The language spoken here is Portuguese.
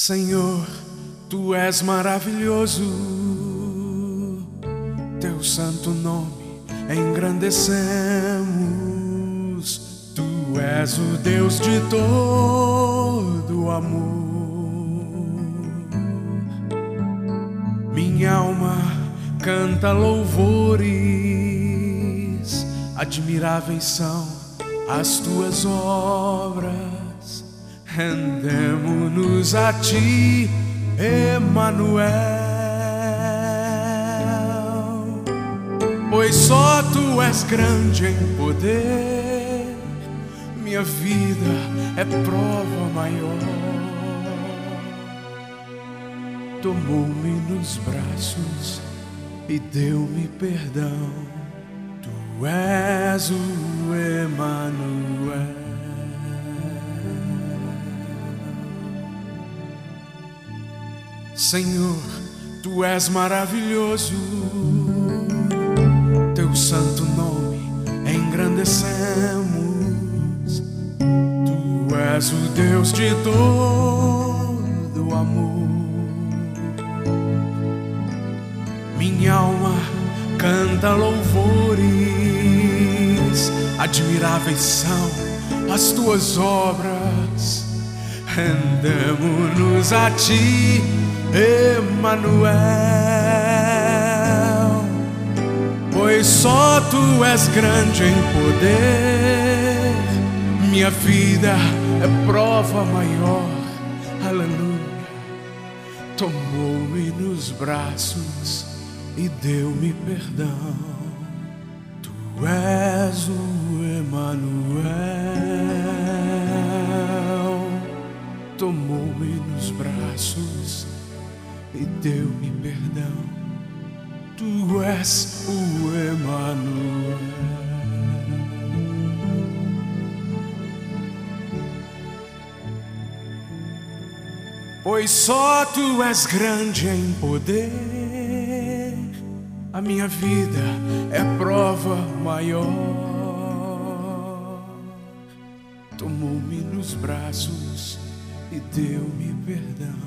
Senhor, tu és maravilhoso, teu santo nome engrandecemos. Tu és o Deus de todo amor. Minha alma canta louvores, admiráveis são as tuas obras. Rendemos-nos a ti, Emanuel, pois só tu és grande em poder. Minha vida é prova maior. Tomou-me nos braços e deu-me perdão. Tu és o Emanuel. Senhor, tu és maravilhoso, teu santo nome engrandecemos. Tu és o Deus de todo amor. Minha alma canta louvores, admiráveis são as tuas obras. Rendemos-nos a ti Emanuel, pois só tu és grande em poder. Minha vida é prova maior. Aleluia. Tomou-me nos braços e deu-me perdão. Tu és o Emanuel. Deu-me perdão. Tu és o Emanuel. Pois só tu és grande em poder. A minha vida é prova maior. Tomou-me nos braços e deu-me perdão.